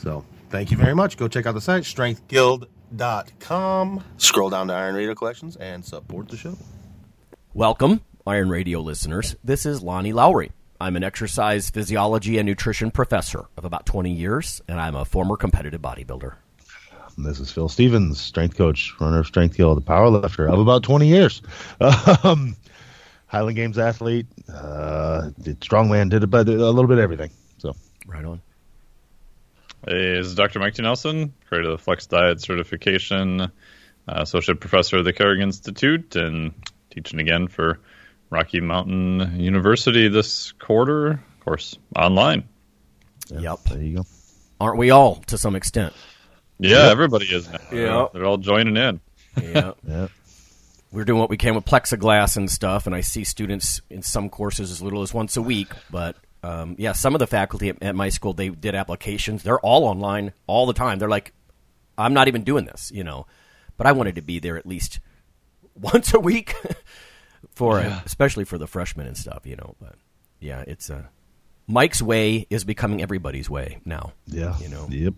So thank you very much. Go check out the site, strengthguild.com. Scroll down to Iron Radio Collections and support the show. Welcome, Iron Radio listeners. This is Lonnie Lowery. I'm an exercise physiology and nutrition professor of about 20 years, and I'm a former competitive bodybuilder. This is Phil Stevens, strength coach, runner of Strength Guild, a power lifter of about 20 years. Um, Highland Games athlete, uh, did strongman, did a, a little bit of everything. So Right on. Hey, this is Dr. Mike T. Nelson, creator of the Flex Diet certification, uh, associate professor of the Carrick Institute, and teaching again for Rocky Mountain University this quarter, of course, online. Yep. there you go. Aren't we all to some extent? Yeah, everybody is now. Yeah. They're all joining in. Yeah. Yeah. We're doing what we can with plexiglass and stuff, and I see students in some courses as little as once a week. But um, yeah, some of the faculty at, at my school they did applications. They're all online all the time. They're like, I'm not even doing this, you know. But I wanted to be there at least once a week for especially for the freshmen and stuff, you know. But yeah, it's uh, Mike's way is becoming everybody's way now. Yeah. You know. Yep.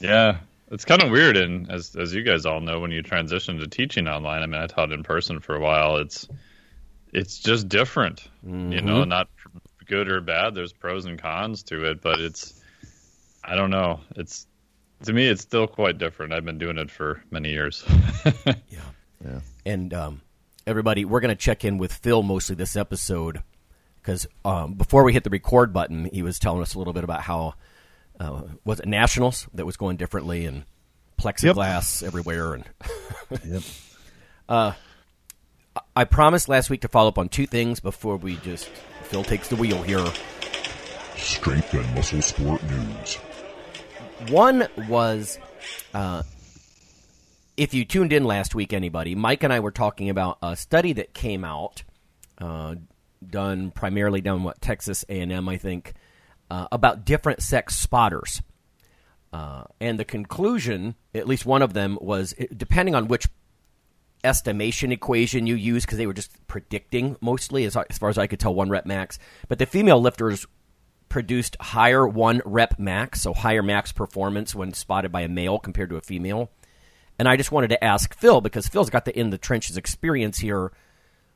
Yeah, it's kind of weird, and as as you guys all know, when you transition to teaching online, I mean, I taught in person for a while. It's it's just different, you know, not good or bad. There's pros and cons to it, but it's I don't know. It's to me, it's still quite different. I've been doing it for many years. Yeah, yeah. And um, everybody, we're going to check in with Phil mostly this episode because um, before we hit the record button, he was telling us a little bit about how uh, was it Nationals that was going differently and plexiglass everywhere. And Yep. I promised last week to follow up on two things before we just Phil takes the wheel here. Strength and Muscle Sport News. One was, uh, if you tuned in last week, anybody, Mike and I were talking about a study that came out, uh, done primarily down what Texas A and M, I think, uh, about different sex spotters. Uh, and the conclusion, at least one of them, was depending on which estimation equation you use, because they were just predicting mostly, as, as far as I could tell, one rep max. But the female lifters produced higher one rep max, so higher max performance when spotted by a male compared to a female. And I just wanted to ask Phil because Phil's got the in the trenches experience here.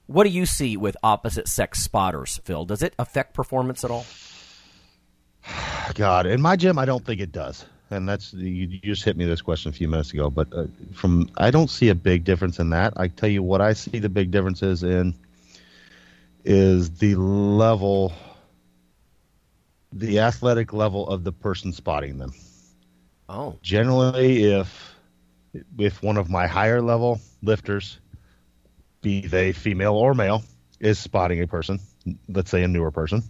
What do you see with opposite sex spotters, Phil? Does it affect performance at all? God, in my gym, I don't think it does. And that's you, you just hit me this question a few minutes ago, but uh, from I don't see a big difference in that. I tell you what, I see the big differences in is the level, the athletic level of the person spotting them. Oh, Generally, if if one of my higher level lifters, be they female or male, is spotting a person, let's say a newer person,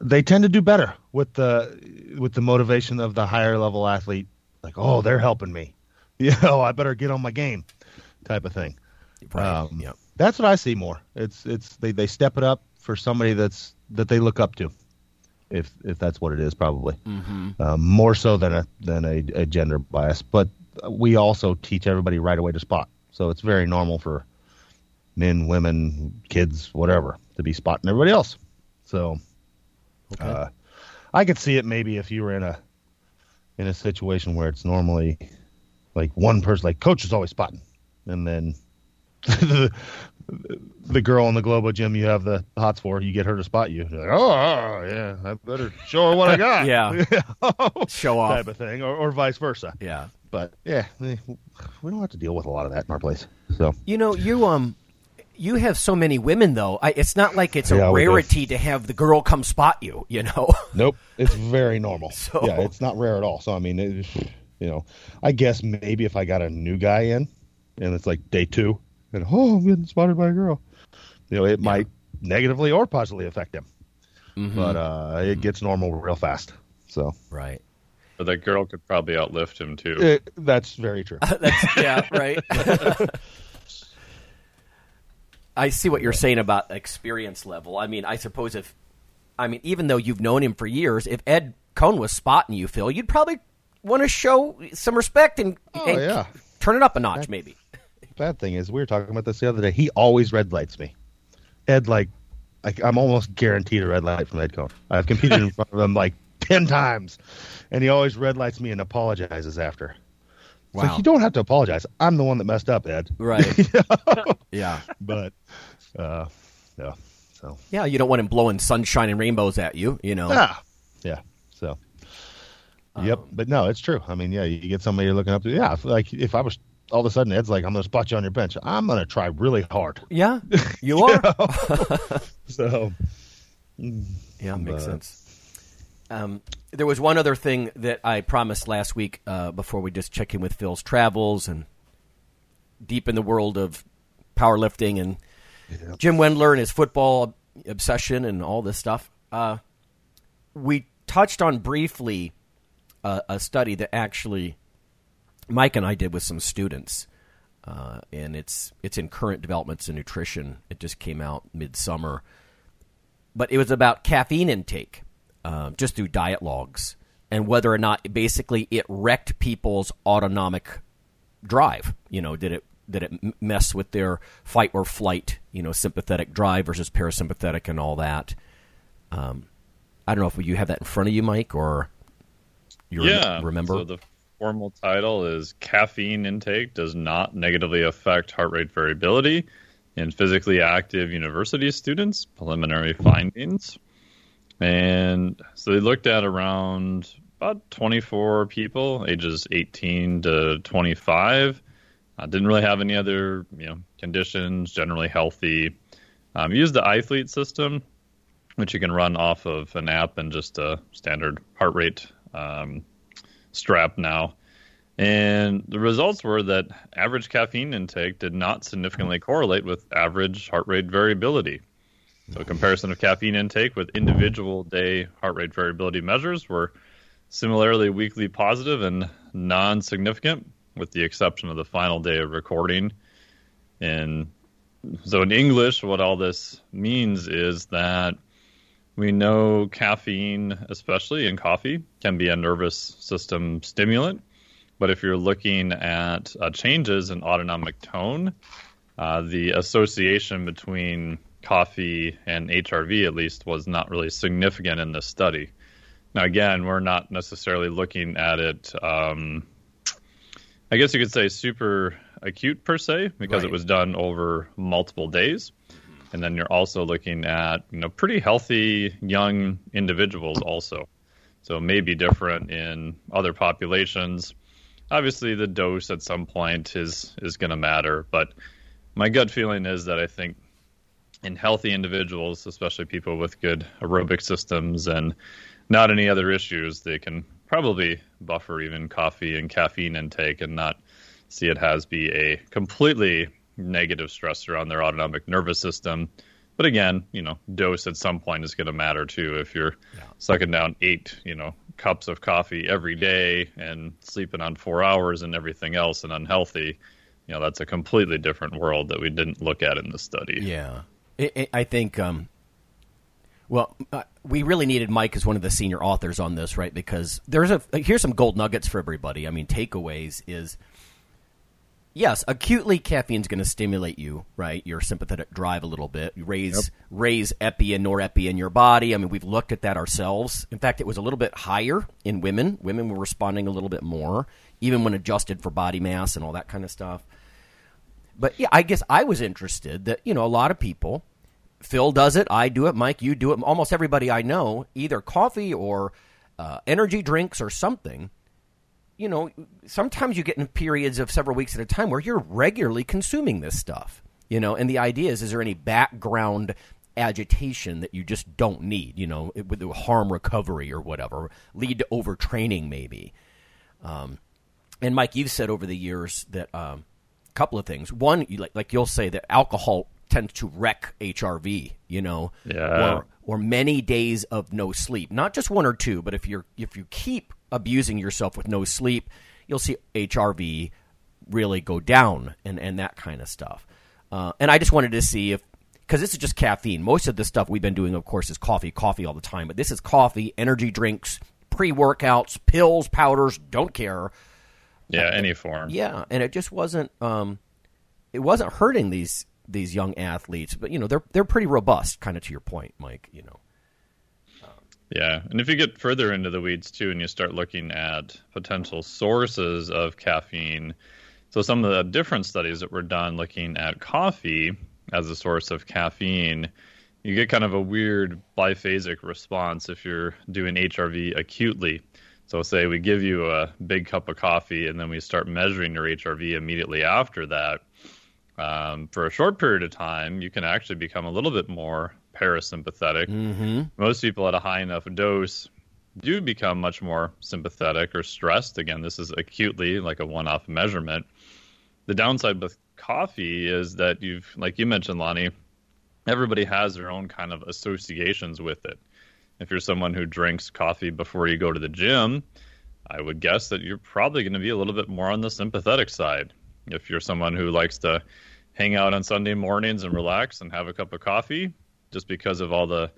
they tend to do better with the with the motivation of the higher level athlete. Like, oh, they're helping me. You know, I better get on my game, type of thing. right. Um, yeah. That's what I see more. It's it's they, they step it up for somebody that's that they look up to, if if that's what it is, probably Mm-hmm. um, more so than a than a, a gender bias. But we also teach everybody right away to spot, so it's very normal for men, women, kids, whatever, to be spotting everybody else. So uh, I could see it maybe if you were in a in a situation where it's normally like one person, like coach is always spotting, and then the, the girl in the Globo gym you have the hots for, you get her to spot you. You're like, oh, oh, yeah, I better show her what I got. Yeah. Show off. type of thing, or, or vice versa. Yeah. But yeah, we we don't have to deal with a lot of that in our place. So You know, you um, you have so many women though. I, it's not like it's a Yeah, we rarity to have the girl come spot you. You know. Nope, it's very normal. So- Yeah, it's not rare at all. So I mean, it, you know, I guess maybe if I got a new guy in, and it's like day two, and oh, I'm getting spotted by a girl, you know, it might negatively or positively affect him. Mm-hmm. But uh, it gets normal real fast. So right. But that girl could probably outlift him too. it, that's very true. That's yeah, right. I see what you're saying about experience level. I mean, I suppose if, I mean, even though you've known him for years, if Ed Cohn was spotting you, Phil, you'd probably want to show some respect and, Oh, and yeah. turn it up a notch, maybe. Bad thing is, we were talking about this the other day. He always red lights me. Ed, like, like I'm almost guaranteed a red light from Ed Cohn. I've competed in front of him like ten times, and he always red lights me and apologizes after. It's like you don't have to apologize. I'm the one that messed up, Ed. Right. yeah. But, uh, yeah. So Yeah, you don't want him blowing sunshine and rainbows at you, you know. yeah, yeah. So. Yep, Um, but no, it's true. I mean, yeah, you get somebody you're looking up to. Yeah, like if I was all of a sudden Ed's like, I'm going to spot you on your bench. I'm going to try really hard. Yeah, you are. So, Yeah, makes But- sense. Um, there was one other thing that I promised last week uh, before we just check in with Phil's travels and deep in the world of powerlifting and Jim Wendler and his football obsession and all this stuff. Uh, we touched on briefly uh, a study that actually Mike and I did with some students, uh, and it's it's in current developments in nutrition. It just came out midsummer but it was about caffeine intake, uh, just through diet logs, and whether or not basically it wrecked people's autonomic drive. You know, did it did it mess with their fight or flight? You know, sympathetic drive versus parasympathetic and all that. Um, I don't know if you have that in front of you, Mike, or you rem- yeah. remember. So the formal title is Caffeine Intake Does Not Negatively Affect Heart Rate Variability in Physically Active University Students, Preliminary Findings. And so they looked at around about 24 people, ages 18 to 25. Uh, didn't really have any other you know conditions, generally healthy. Um, used the ithlete system, which you can run off of an app and just a standard heart rate um, strap now. And the results were that average caffeine intake did not significantly correlate with average heart rate variability. So, a comparison of caffeine intake with individual day heart rate variability measures were similarly weekly positive and non significant, with the exception of the final day of recording. And so, in English, what all this means is that we know caffeine, especially in coffee, can be a nervous system stimulant. But if you're looking at uh, changes in autonomic tone, uh, the association between coffee and HRV, at least, was not really significant in this study. Now, again, we're not necessarily looking at it, um, I guess you could say, super acute per se, because Right. it was done over multiple days. And then you're also looking at, you know, pretty healthy young individuals also. So it may be different in other populations. Obviously, the dose at some point is is going to matter, but my gut feeling is that I think in healthy individuals, especially people with good aerobic systems and not any other issues, they can probably buffer even coffee and caffeine intake and not see it as be a completely negative stressor on their autonomic nervous system. But again, you know, dose at some point is going to matter too. If you're sucking down eight, you know, cups of coffee every day and sleeping on four hours and everything else and unhealthy, you know, that's a completely different world that we didn't look at in the study. Yeah, I, think. Um, well, uh, we really needed Mike as one of the senior authors on this, right? Because there's a here's some gold nuggets for everybody. I mean, takeaways is yes, acutely caffeine's going to stimulate you, right? Your sympathetic drive a little bit, You raise raise epi and norepi in your body. I mean, we've looked at that ourselves. In fact, it was a little bit higher in women. Women were responding a little bit more, even when adjusted for body mass and all that kind of stuff But yeah, I guess I was interested that you know a lot of people. Phil does it. I do it. Mike, you do it. Almost everybody I know, either coffee or uh, energy drinks or something. You know, sometimes you get in periods of several weeks at a time where you're regularly consuming this stuff. You know, and the idea is: is there any background agitation that you just don't need? You know, it would harm recovery or whatever, lead to overtraining maybe. Um, and Mike, you've said over the years that um, couple of things. One, you, like, like you'll say that alcohol tends to wreck HRV. You know, yeah. or or many days of no sleep. Not just one or two, but if you're if you keep abusing yourself with no sleep, you'll see HRV really go down and and that kind of stuff. Uh, and I just wanted to see if because this is just caffeine. Most of the stuff we've been doing, of course, is coffee, coffee all the time. But this is coffee, energy drinks, pre workouts, pills, powders. Don't care. Yeah, any form. Yeah, and it just wasn't. Um, it wasn't hurting these these young athletes, but you know they're they're pretty robust. Kind of to your point, Mike. You know. Yeah, and if you get further into the weeds too, and you start looking at potential sources of caffeine, so some of the different studies that were done looking at coffee as a source of caffeine, you get kind of a weird biphasic response if you're doing HRV acutely. So, say we give you a big cup of coffee and then we start measuring your HRV immediately after that. Um, for a short period of time, you can actually become a little bit more parasympathetic. Mm-hmm. Most people at a high enough dose do become much more sympathetic or stressed. Again, this is acutely like a one off measurement. The downside with coffee is that you've, like you mentioned, Lonnie, everybody has their own kind of associations with it. If you're someone who drinks coffee before you go to the gym, I would guess that you're probably going to be a little bit more on the sympathetic side. If you're someone who likes to hang out on Sunday mornings and relax and have a cup of coffee, just because of all the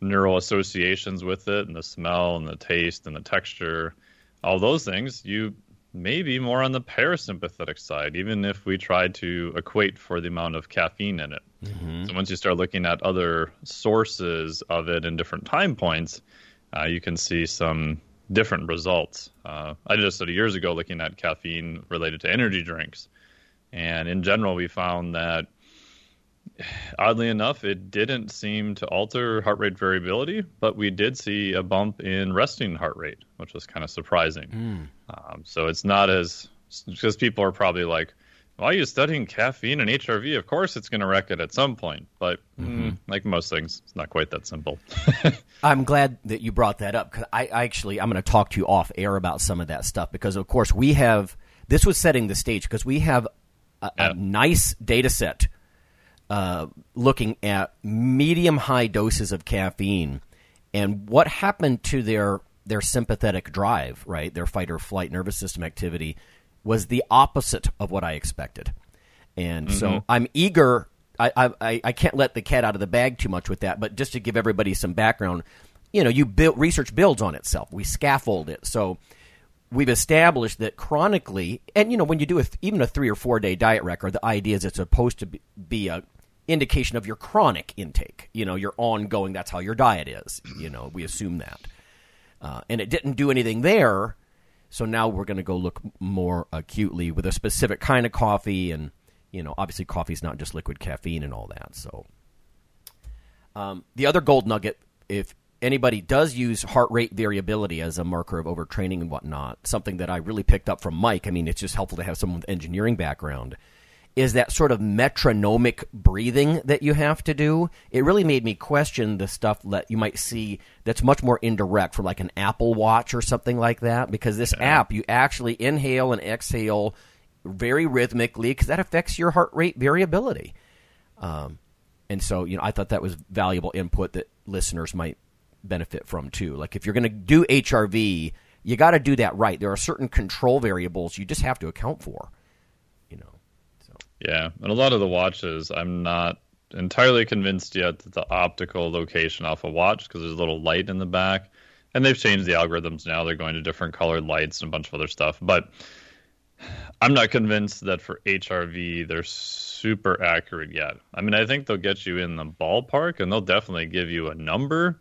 neural associations with it and the smell and the taste and the texture, all those things, you may be more on the parasympathetic side, even if we try to equate for the amount of caffeine in it. Mm-hmm. So once you start looking at other sources of it in different time points, uh, you can see some different results. Uh, I did a study years ago looking at caffeine related to energy drinks. And in general, we found that oddly enough, it didn't seem to alter heart rate variability, but we did see a bump in resting heart rate, which was kind of surprising. Mm. Um, so it's not as because people are probably like, why are you studying caffeine and HRV? Of course, it's going to wreck it at some point, but Mm-hmm. mm, like most things, it's not quite that simple. I'm glad that you brought that up because I, I actually I'm going to talk to you off air about some of that stuff because of course we have this was setting the stage because we have a, Yeah. a nice data set uh, looking at medium high doses of caffeine and what happened to their their sympathetic drive, right? Their fight or flight nervous system activity was the opposite of what I expected. And so I'm eager. I, I I can't let the cat out of the bag too much with that, but just to give everybody some background, you know, you build research builds on itself. We scaffold it. So we've established that chronically, and you know, when you do a, even a three or four day diet record, the idea is it's supposed to be, a indication of your chronic intake. You know, your ongoing. That's how your diet is. You know, we assume that, uh, and it didn't do anything there. So now we're going to go look more acutely with a specific kind of coffee, and you know, obviously, coffee is not just liquid caffeine and all that. So, um, the other gold nugget, if anybody does use heart rate variability as a marker of overtraining and whatnot, something that I really picked up from Mike. I mean, it's just helpful to have someone with engineering background. Is that sort of metronomic breathing that you have to do? It really made me question the stuff that you might see that's much more indirect for like an Apple Watch or something like that. Because this app, you actually inhale and exhale very rhythmically because that affects your heart rate variability. Um, and so, you know, I thought that was valuable input that listeners might benefit from too. Like if you're going to do HRV, you got to do that right. There are certain control variables you just have to account for. You know. Yeah, and a lot of the watches, I'm not entirely convinced yet that the optical location off a watch because there's a little light in the back, and they've changed the algorithms now. They're going to different colored lights and a bunch of other stuff, but I'm not convinced that for HRV they're super accurate yet. I mean, I think they'll get you in the ballpark, and they'll definitely give you a number,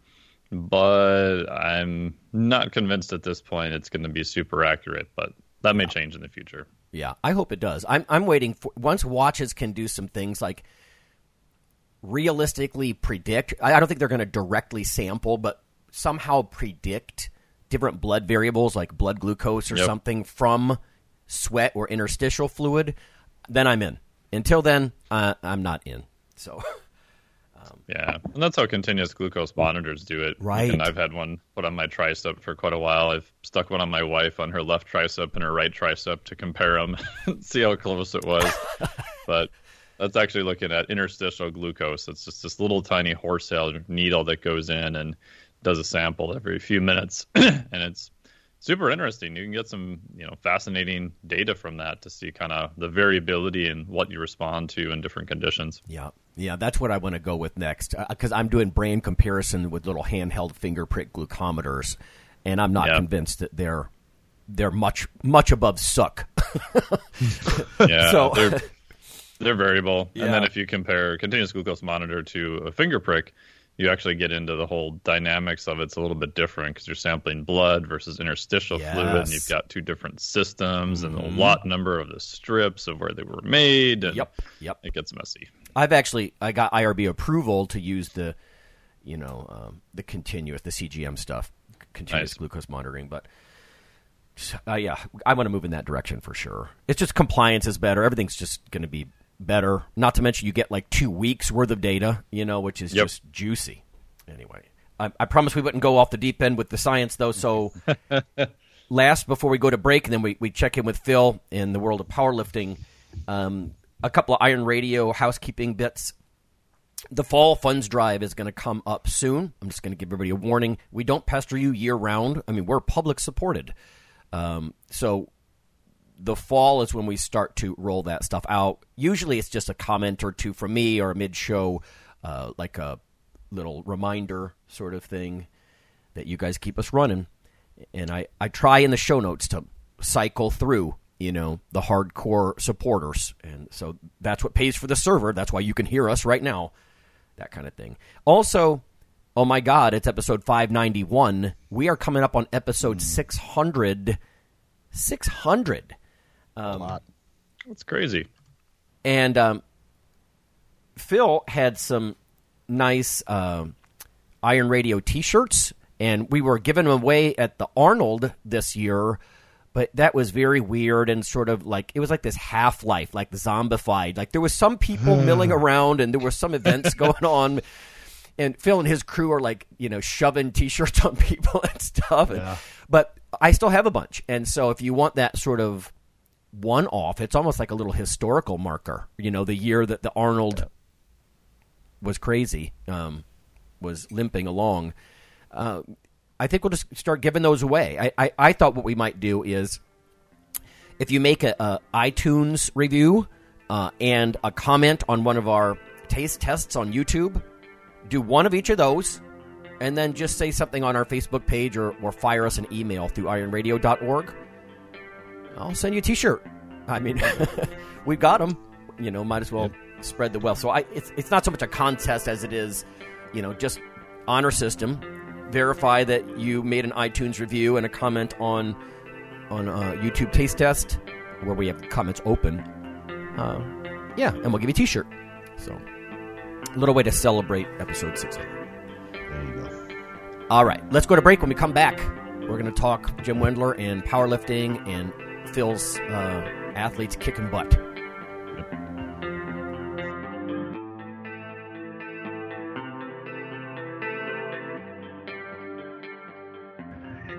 but I'm not convinced at this point it's going to be super accurate. But that may change in the future. Yeah, I hope it does. I'm I'm waiting for once watches can do some things like realistically predict. I, I don't think they're going to directly sample, but somehow predict different blood variables like blood glucose or Yep. something from sweat or interstitial fluid. Then I'm in. Until then, uh, I'm not in. So Um, yeah, and that's how continuous glucose monitors do it. Right. And I've had one put on my tricep for quite a while. I've stuck one on my wife on her left tricep and her right tricep to compare them, see how close it was. but that's actually looking at interstitial glucose. It's just this little tiny horsehair needle that goes in and does a sample every few minutes, and it's super interesting. You can get some, you know, fascinating data from that to see kind of the variability in what you respond to in different conditions. Yeah, yeah, that's what I want to go with next because I'm doing brain comparison with little handheld finger prick glucometers, and I'm not Yeah. convinced that they're they're much much above suck. Yeah, So- they're they're variable. Yeah. And then if you compare continuous glucose monitor to a finger prick, you actually get into the whole dynamics of it's a little bit different because you're sampling blood versus interstitial fluid, and Mm-hmm. you've got two different systems and a lot number of the strips of where they were made. And Yep, yep. It gets messy. I've actually I got IRB approval to use the, you know, um, the continuous the CGM stuff, continuous Nice. glucose monitoring. But uh, yeah, I want to move in that direction for sure. It's just compliance is better. Everything's just going to be better. Not to mention you get like two weeks worth of data, you know, which is Yep. just juicy. Anyway, I, I promise we wouldn't go off the deep end with the science though. So last before we go to break, and then we, we check in with Phil in the world of powerlifting. Um, a couple of Iron Radio housekeeping bits. The fall funds drive is going to come up soon. I'm just going to give everybody a warning. We don't pester you year round. I mean, we're public supported. Um, so the fall is when we start to roll that stuff out. Usually it's just a comment or two from me or a mid show, uh, like a little reminder sort of thing that you guys keep us running. And I, I try in the show notes to cycle through, you know, the hardcore supporters. And so that's what pays for the server. That's why you can hear us right now. That kind of thing. Also, oh my God, it's episode 591. We are coming up on episode 600. 600. A lot. That's crazy. And um, Phil had some nice um Iron Radio T-shirts, and we were giving them away at the Arnold this year. But that was very weird and sort of like it was like this half life, like zombified. Like there was some people milling around, and there were some events going on. And Phil and his crew are like, you know, shoving T-shirts on people and stuff. And- But I still have a bunch, and so if you want that sort of one off. It's almost like a little historical marker. You know, the year that the Arnold was crazy, um, was limping along. Uh, I think we'll just start giving those away. I, I, I thought what we might do is if you make a, a iTunes review uh, and a comment on one of our taste tests on YouTube, do one of each of those, and then just say something on our Facebook page or, or fire us an email through ironradio.org. I'll send you a T-shirt. I mean, we've got them. You know, might as well spread the wealth. So I, it's it's not so much a contest as it is, you know, just honor system. Verify that you made an iTunes review and a comment on on uh, YouTube Taste Test, where we have comments open. Uh, yeah, and we'll give you a T-shirt. So, a little way to celebrate episode 600. There you go. All right, let's go to break. When we come back, we're going to talk Jim Wendler and powerlifting and Phil's uh, athletes kicking butt.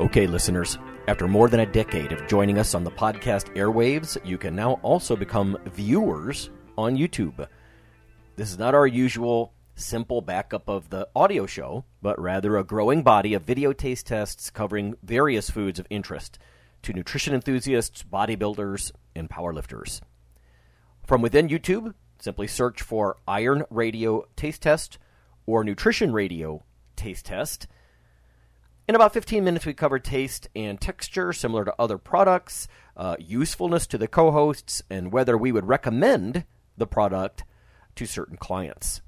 Okay, listeners, after more than a decade of joining us on the podcast airwaves, you can now also become viewers on YouTube. This is not our usual simple backup of the audio show, but rather a growing body of video taste tests covering various foods of interest to nutrition enthusiasts, bodybuilders, and powerlifters. From within YouTube, simply search for Iron Radio Taste Test or Nutrition Radio Taste Test. In about 15 minutes, we cover taste and texture similar to other products, uh, usefulness to the co hosts, and whether we would recommend the product to certain clients.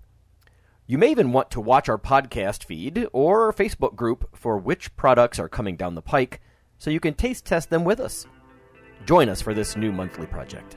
You may even want to watch our podcast feed or Facebook group for which products are coming down the pike so you can taste test them with us. Join us for this new monthly project.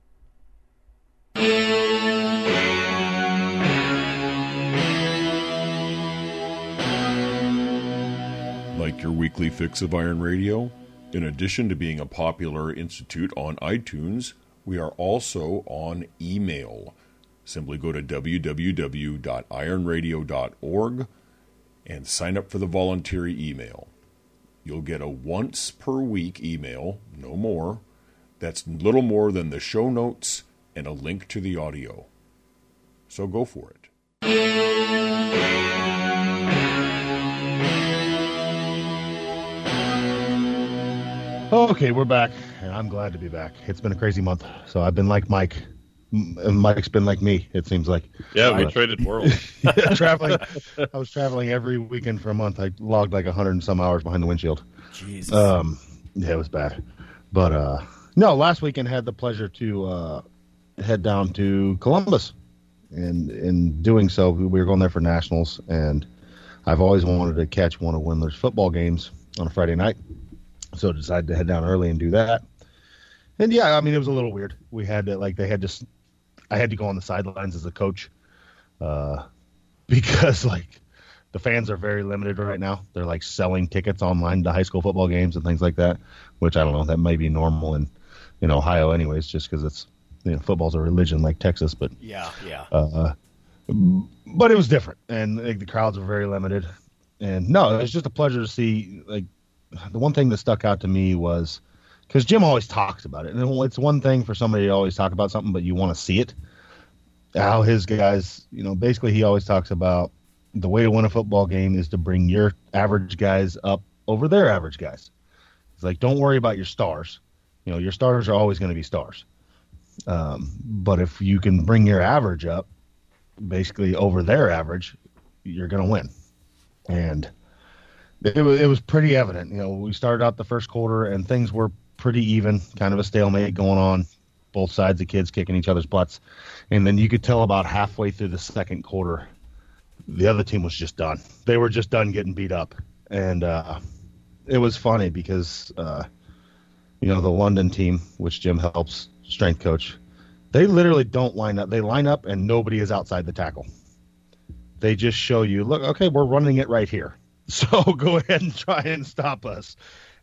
Like your weekly fix of Iron Radio? In addition to being a popular institute on iTunes, we are also on email. Simply go to www.ironradio.org and sign up for the voluntary email. You'll get a once per week email, no more, that's little more than the show notes and a link to the audio. So go for it. Okay, we're back, and I'm glad to be back. It's been a crazy month, so I've been like Mike, M- and Mike's been like me. It seems like. Yeah, we Uh, traded worlds. traveling. I was traveling every weekend for a month. I logged like a hundred and some hours behind the windshield. Jesus. Um, yeah, it was bad. But uh, no, last weekend had the pleasure to uh, head down to Columbus, and in doing so, we were going there for nationals, and I've always wanted to catch one of Wendler's football games on a Friday night, so decided to head down early and do that. And yeah, I mean, it was a little weird. We had to like they had to. I had to go on the sidelines as a coach, uh, because like the fans are very limited right now. They're like selling tickets online to high school football games and things like that, which I don't know. That may be normal in in Ohio, anyways, just because it's you know football's a religion like Texas, but yeah, yeah. uh, but it was different, and like, the crowds were very limited. And no, it was just a pleasure to see. Like the one thing that stuck out to me was because Jim always talks about it, and it's one thing for somebody to always talk about something, but you want to see it. How his guys, you know, basically he always talks about the way to win a football game is to bring your average guys up over their average guys. It's like don't worry about your stars. You know, your stars are always going to be stars. Um, but if you can bring your average up, basically over their average, you're going to win. And it was it was pretty evident. You know, we started out the first quarter and things were pretty even, kind of a stalemate going on, both sides of kids kicking each other's butts. And then you could tell about halfway through the second quarter, the other team was just done. They were just done getting beat up, and uh, it was funny because uh, you know the London team, which Jim helps strength coach, they literally don't line up. They line up and nobody is outside the tackle. They just show you, look, okay, we're running it right here. So go ahead and try and stop us.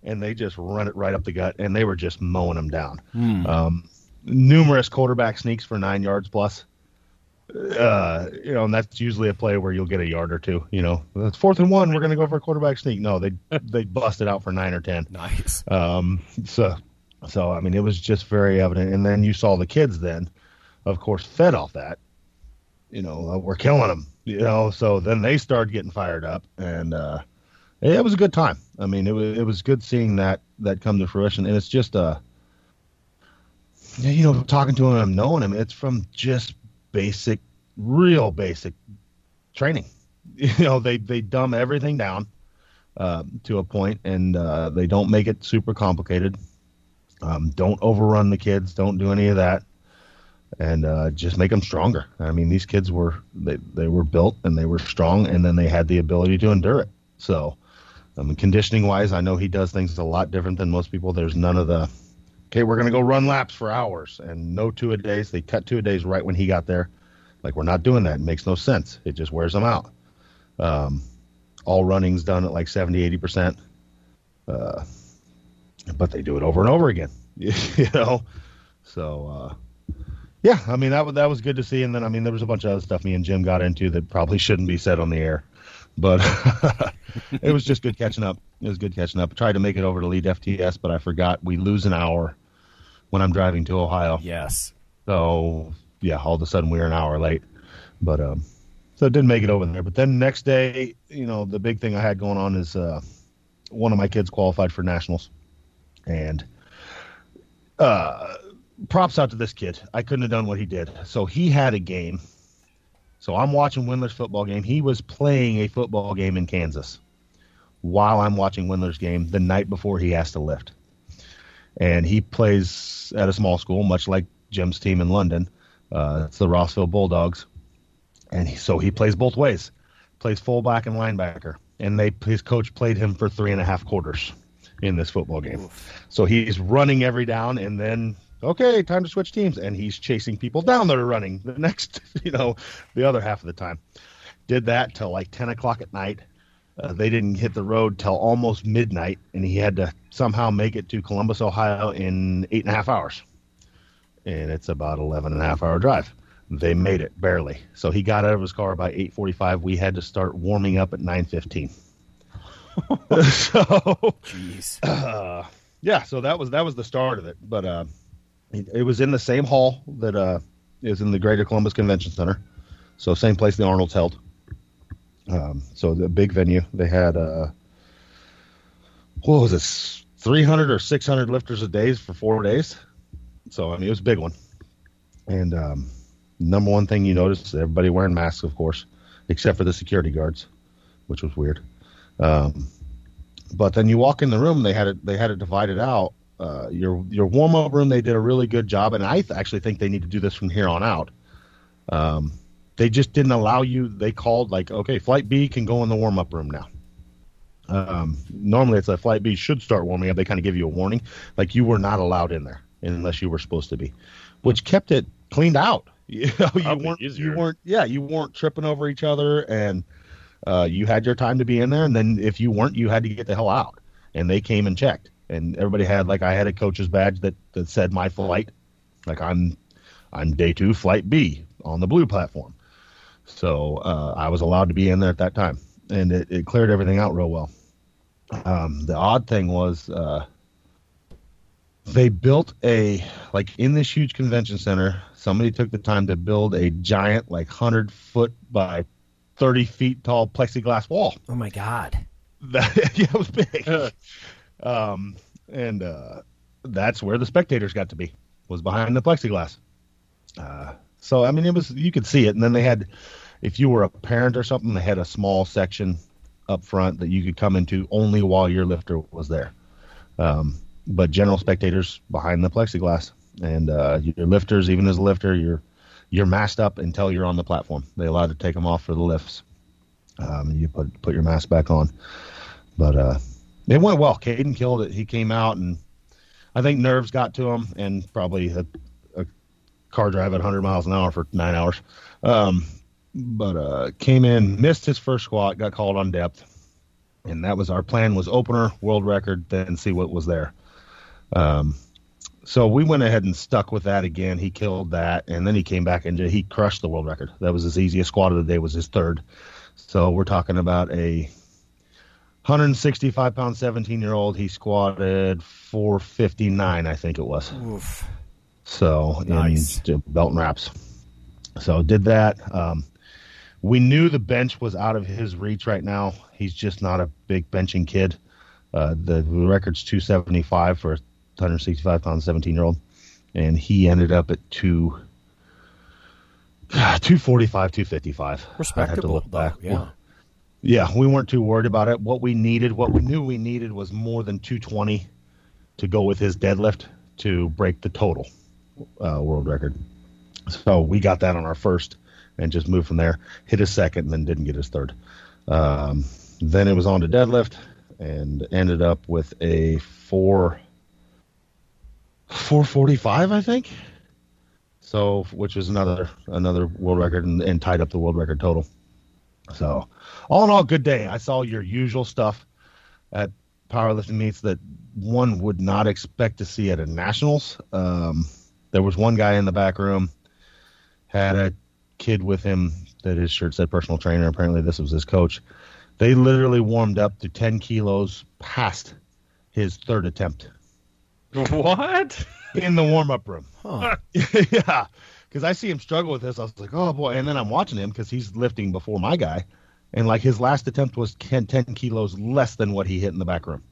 And they just run it right up the gut, and they were just mowing them down. Hmm. Um, numerous quarterback sneaks for nine yards plus. Uh, you know, and that's usually a play where you'll get a yard or two. You know, it's fourth and one. We're going to go for a quarterback sneak. No, they they busted out for nine or ten. Nice. Um, so, so I mean, it was just very evident. And then you saw the kids. Then, of course, fed off that. You know, uh, we're killing them. You know, so then they started getting fired up, and uh, it was a good time. I mean, it was it was good seeing that that come to fruition. And it's just uh, you know, talking to him, knowing him, it's from just basic, real basic training. You know, they they dumb everything down uh, to a point, and uh, they don't make it super complicated. Um, don't overrun the kids. Don't do any of that, and uh, just make them stronger. I mean, these kids were they they were built and they were strong, and then they had the ability to endure it. So Um, conditioning wise, I know he does things a lot different than most people. There's none of the, okay, we're to go run laps for hours and no two a days. They cut two a days right when he got there. Like, we're not doing that. It makes no sense. It just wears them out. Um, all running's done at like 70, 80%. Uh, but they do it over and over again, you know? So, uh, yeah, I mean, that, was that was good to see. And then, I mean, there was a bunch of other stuff me and Jim got into that probably shouldn't be said on the air but it was just good catching up. It was good catching up. I tried to make it over to EliteFTS, but I forgot we lose an hour when I'm driving to Ohio. Yes. So yeah, all of a sudden we are an hour late, but um, so it didn't make it over there. But then next day, you know, the big thing I had going on is uh, one of my kids qualified for nationals, and uh, props out to this kid. I couldn't have done what he did. So he had a game so I'm watching Wendler's football game. He was playing a football game in Kansas while I'm watching Wendler's game the night before he has to lift. And he plays at a small school, much like Jim's team in London. Uh, it's the Rossville Bulldogs. And he, so he plays both ways, plays fullback and linebacker. And they his coach played him for three and a half quarters in this football game. Oof. So he's running every down and then okay, time to switch teams. And he's chasing people down that are running the next, you know, the other half of the time. Did that till like 10 o'clock at night. Uh, they didn't hit the road till almost midnight, and he had to somehow make it to Columbus, Ohio in eight and a half hours. And it's about 11 and a half hour drive. They made it barely. So he got out of his car by 8:45. We had to start warming up at 9:15. so, jeez. Uh, yeah, so that was that was the start of it. But uh, it, was in the same hall that uh, is in the Greater Columbus Convention Center, so same place the Arnold's held. Um, so the big venue. They had uh, what was this, three hundred or six hundred lifters a day for four days. So I mean, it was a big one. And um, number one thing you noticed, everybody wearing masks, of course, except for the security guards, which was weird. Um, but then you walk in the room, they had it they had it divided out uh, your your warm up room. They did a really good job, and I th- actually think they need to do this from here on out. Um, they just didn't allow you. They called like, okay, flight B can go in the warm up room now. Um, normally, it's like flight B should start warming up. They kind of give you a warning, like you were not allowed in there unless you were supposed to be, which kept it cleaned out. You know, you weren't you weren't yeah you weren't tripping over each other, and uh, you had your time to be in there. And then if you weren't, you had to get the hell out. And they came and checked and everybody had like I had a coach's badge that that said my flight, like I'm I'm day two, flight B on the blue platform. So uh, I was allowed to be in there at that time, and it, it cleared everything out real well. Um, the odd thing was uh, they built a like in this huge convention center. Somebody took the time to build a giant, like hundred foot by thirty feet tall plexiglass wall. Oh my god! That yeah, it was big. Um, and uh, that's where the spectators got to be was behind the plexiglass. Uh, so I mean, it was you could see it, and then they had, if you were a parent or something, they had a small section up front that you could come into only while your lifter was there. Um, but general spectators behind the plexiglass, and uh, your lifters, even as a lifter, you're you're masked up until you're on the platform. They allowed to take them off for the lifts. Um, you put put your mask back on, but uh, it went well. Caden killed it. He came out, and I think nerves got to him, and probably a, a car drive at 100 miles an hour for nine hours. Um, but uh, came in, missed his first squat, got called on depth, and that was our plan: was opener, world record, then see what was there. Um, so we went ahead and stuck with that again. He killed that, and then he came back and he crushed the world record. That was his easiest squat of the day. Was his third. So we're talking about a 165 pound 17 year old. He squatted 459, I think it was. Oof. So nice. belt and wraps. So did that. Um, we knew the bench was out of his reach right now. He's just not a big benching kid. Uh, the, the record's 275 for a 165 pound 17 year old, and he ended up at two. 245, 255. Respectable, though, yeah. Yeah, we weren't too worried about it. What we needed, what we knew we needed was more than 220 to go with his deadlift to break the total uh, world record. So we got that on our first and just moved from there. Hit his second and then didn't get his third. Um, then it was on to deadlift. and ended up with a four four forty five, I think. So, which is another another world record and, and tied up the world record total. So, all in all, good day. I saw your usual stuff at powerlifting meets that one would not expect to see at a nationals. Um, there was one guy in the back room had a kid with him that his shirt said personal trainer. Apparently, this was his coach. They literally warmed up to 10 kilos past his third attempt. What? In the warm up room. Huh. yeah. Because I see him struggle with this. I was like, oh boy. And then I'm watching him because he's lifting before my guy. And like his last attempt was 10, 10 kilos less than what he hit in the back room.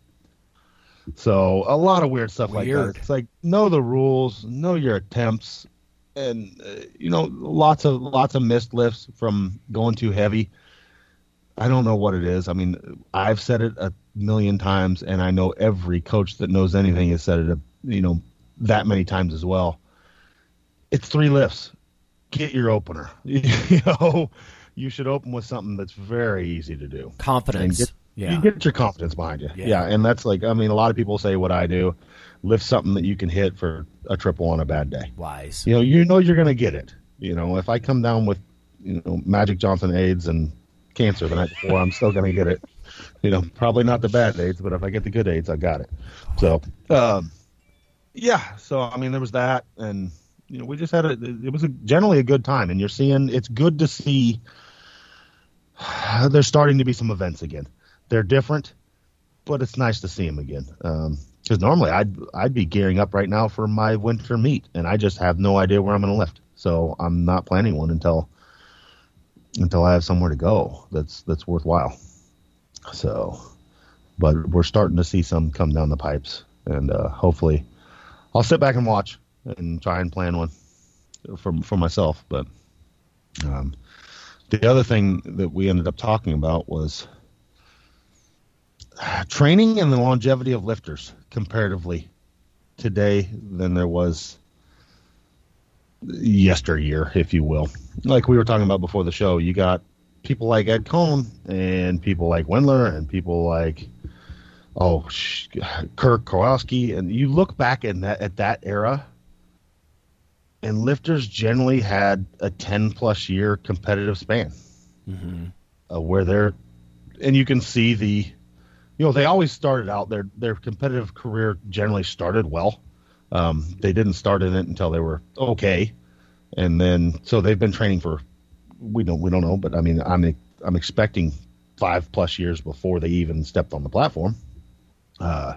So a lot of weird stuff like that. It's like know the rules, know your attempts, and uh, you know lots of lots of missed lifts from going too heavy. I don't know what it is. I mean, I've said it a million times, and I know every coach that knows anything has said it, a, you know, that many times as well. It's three lifts. Get your opener. you know, you should open with something that's very easy to do. Confidence. Get- yeah. You get your confidence behind you. Yeah. Yeah. And that's like, I mean, a lot of people say what I do lift something that you can hit for a triple on a bad day. Wise. You know, you know you're going to get it. You know, if I come down with, you know, Magic Johnson AIDS and cancer the night before, I'm still going to get it. You know, probably not the bad AIDS, but if I get the good AIDS, I got it. So, um, yeah. So, I mean, there was that. And, you know, we just had a, it was a, generally a good time. And you're seeing, it's good to see there's starting to be some events again. They're different, but it's nice to see them again. Because normally I'd I'd be gearing up right now for my winter meet, and I just have no idea where I'm going to lift. So I'm not planning one until until I have somewhere to go that's that's worthwhile. So, but we're starting to see some come down the pipes, and uh, hopefully, I'll sit back and watch and try and plan one for for myself. But um, the other thing that we ended up talking about was training and the longevity of lifters comparatively today than there was yesteryear, if you will. Like we were talking about before the show, you got people like Ed Coan and people like Wendler and people like oh sh- Kirk Karwoski, and you look back in that at that era, and lifters generally had a ten plus year competitive span, uh, where they're and you can see the you know they always started out their their competitive career generally started well. Um, they didn't start in it until they were okay. And then so they've been training for we don't we don't know but i mean i'm i'm expecting five plus years before they even stepped on the platform uh,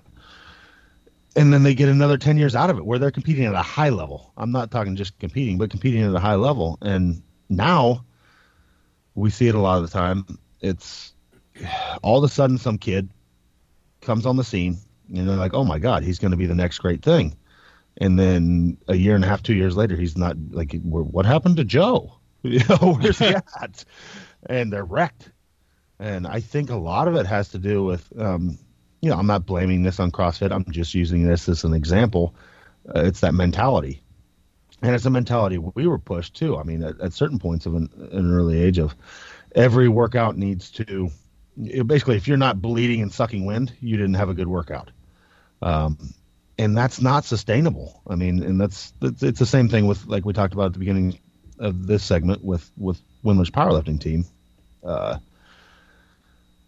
and then they get another 10 years out of it where they're competing at a high level i'm not talking just competing but competing at a high level and now we see it a lot of the time it's all of a sudden some kid comes on the scene and they're like, oh my God, he's going to be the next great thing. And then a year and a half, two years later, he's not like, what happened to Joe? You know, where's he at? And they're wrecked. And I think a lot of it has to do with, um, you know, I'm not blaming this on CrossFit. I'm just using this as an example. Uh, it's that mentality. And it's a mentality we were pushed too. I mean, at, at certain points of an, an early age of every workout needs to, you know, basically, if you're not bleeding and sucking wind, you didn't have a good workout. Um, and that's not sustainable. I mean, and that's, that's it's the same thing with like we talked about at the beginning of this segment with with Wendler's powerlifting team. Uh,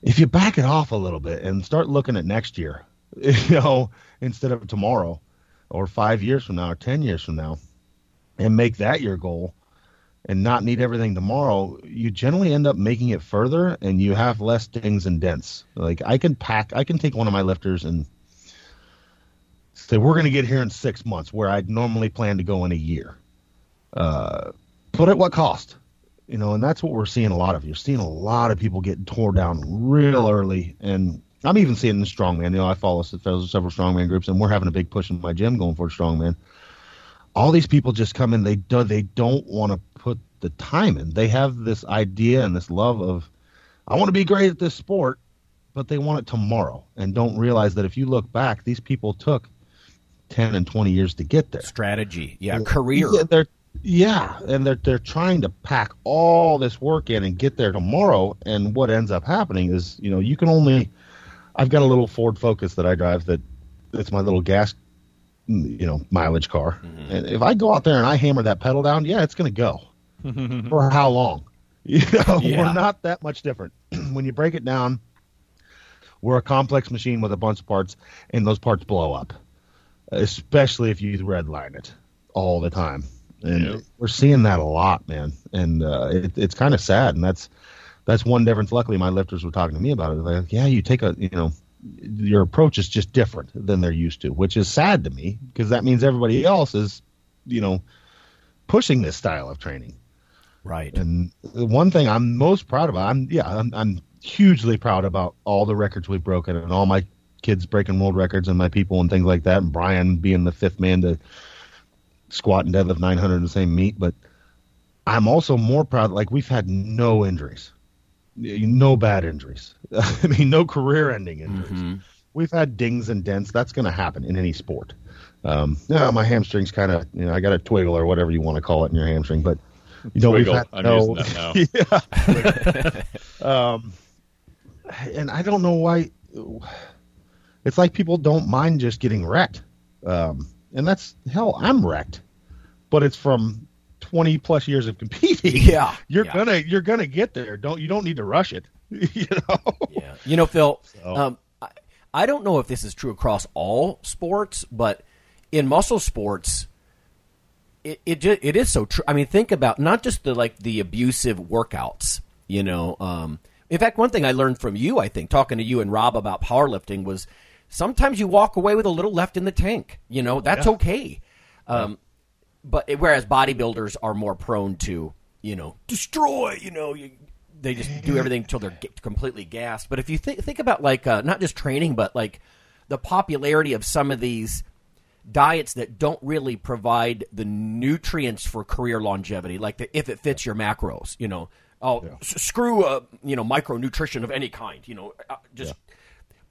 if you back it off a little bit and start looking at next year, you know, instead of tomorrow, or five years from now, or ten years from now, and make that your goal, and not need everything tomorrow, you generally end up making it further, and you have less dings and dents. Like I can pack, I can take one of my lifters and say we're going to get here in six months, where I'd normally plan to go in a year. Uh, but at what cost? You know, and that's what we're seeing a lot of. You're seeing a lot of people getting tore down real early, and I'm even seeing in strongman. You know, I follow several strongman groups, and we're having a big push in my gym going for strongman. All these people just come in. They do. They don't want to put the time in. They have this idea and this love of, I want to be great at this sport, but they want it tomorrow, and don't realize that if you look back, these people took ten and twenty years to get there. Strategy, yeah, career. Yeah, they're yeah, and they're they're trying to pack all this work in and get there tomorrow. And what ends up happening is, you know, you can only I've got a little Ford Focus that I drive that it's my little gas, you know, mileage car. Mm-hmm. And if I go out there and I hammer that pedal down, yeah, it's going to go. For how long? You know, Yeah. we're not that much different. when you break it down, we're a complex machine with a bunch of parts, and those parts blow up, especially if you redline it all the time. And we're seeing that a lot, man. And uh, it, it's kind of sad. And that's that's one difference. Luckily, my lifters were talking to me about it. They're like, yeah, you take a, you know, your approach is just different than they're used to, which is sad to me because that means everybody else is, you know, pushing this style of training. Right. And the one thing I'm most proud about, I'm yeah, I'm, I'm hugely proud about all the records we've broken and all my kids breaking world records and my people and things like that. And Brian being the fifth man to squat and deadlift 900 in the same meet. But I'm also more proud. Like we've had no injuries, no bad injuries. I mean, no career-ending injuries. We've had dings and dents. That's going to happen in any sport. Um, yeah, my hamstring's kind of, you know, I got a twiggle or whatever you want to call it in your hamstring, but you know, Twiggle. we've had no, using that now. yeah. um, and I don't know why. It's like people don't mind just getting wrecked, um, and that's hell. I'm wrecked, but it's from twenty plus years of competing. Yeah, you're yeah. gonna you're gonna get there. Don't you don't need to rush it. you know. Yeah. You know, Phil, So- um, I, I don't know if this is true across all sports, but in muscle sports, it it, it is so true. I mean, think about not just the like the abusive workouts. You know, um, in fact, one thing I learned from you, I think, talking to you and Rob about powerlifting was sometimes you walk away with a little left in the tank. You know, that's Yeah. okay. Um, but whereas bodybuilders are more prone to you know destroy you know you, they just do everything until they're completely gassed but if you think think about like uh, not just training but like the popularity of some of these diets that don't really provide the nutrients for career longevity like the, if it fits your macros you know oh s- screw uh, you know micronutrition of any kind you know uh, just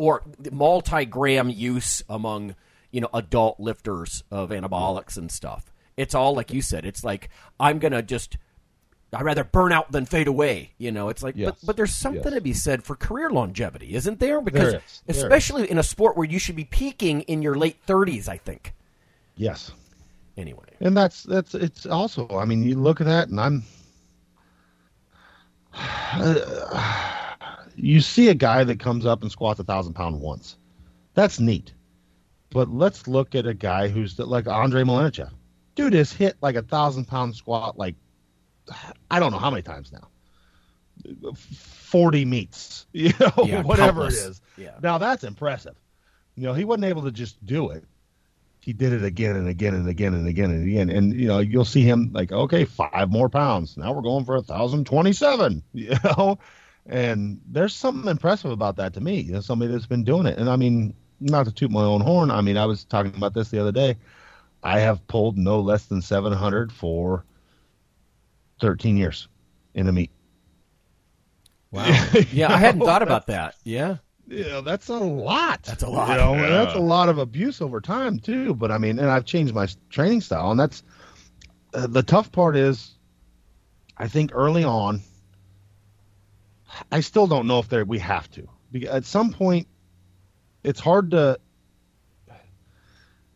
or multi-gram use among you know adult lifters of anabolics and stuff. It's all like you said. It's like I'm gonna just I'd rather burn out than fade away. You know, it's like but Yes. but there's something Yes. to be said for career longevity, isn't there? Because There is. There especially in a sport where you should be peaking in your late 30s, I think. Yes. Anyway, And that's that's it's also. I mean, you look at that, and I'm. Uh, you see a guy that comes up and squats a thousand pound once. That's neat. But let's look at a guy who's like Andre Malanichev. Dude has hit like a thousand pound squat like I don't know how many times now. Forty meets, you know, Yeah, whatever countless. it is. Yeah. Now that's impressive. You know, he wasn't able to just do it. He did it again and again and again and again and again. And you know, you'll see him like, okay, five more pounds. Now we're going for a thousand twenty-seven. You know, and there's something impressive about that to me. You know, somebody that's been doing it. And I mean, not to toot my own horn. I mean, I was talking about this the other day. I have pulled no less than seven hundred for thirteen years in a meet. wow. yeah, I hadn't thought about that. Yeah. Yeah, that's a lot. That's a lot. You know, Yeah. that's a lot of abuse over time too. But I mean, and I've changed my training style, and that's uh, the tough part. Is I think early on, I still don't know if there we have to. Because at some point, it's hard to.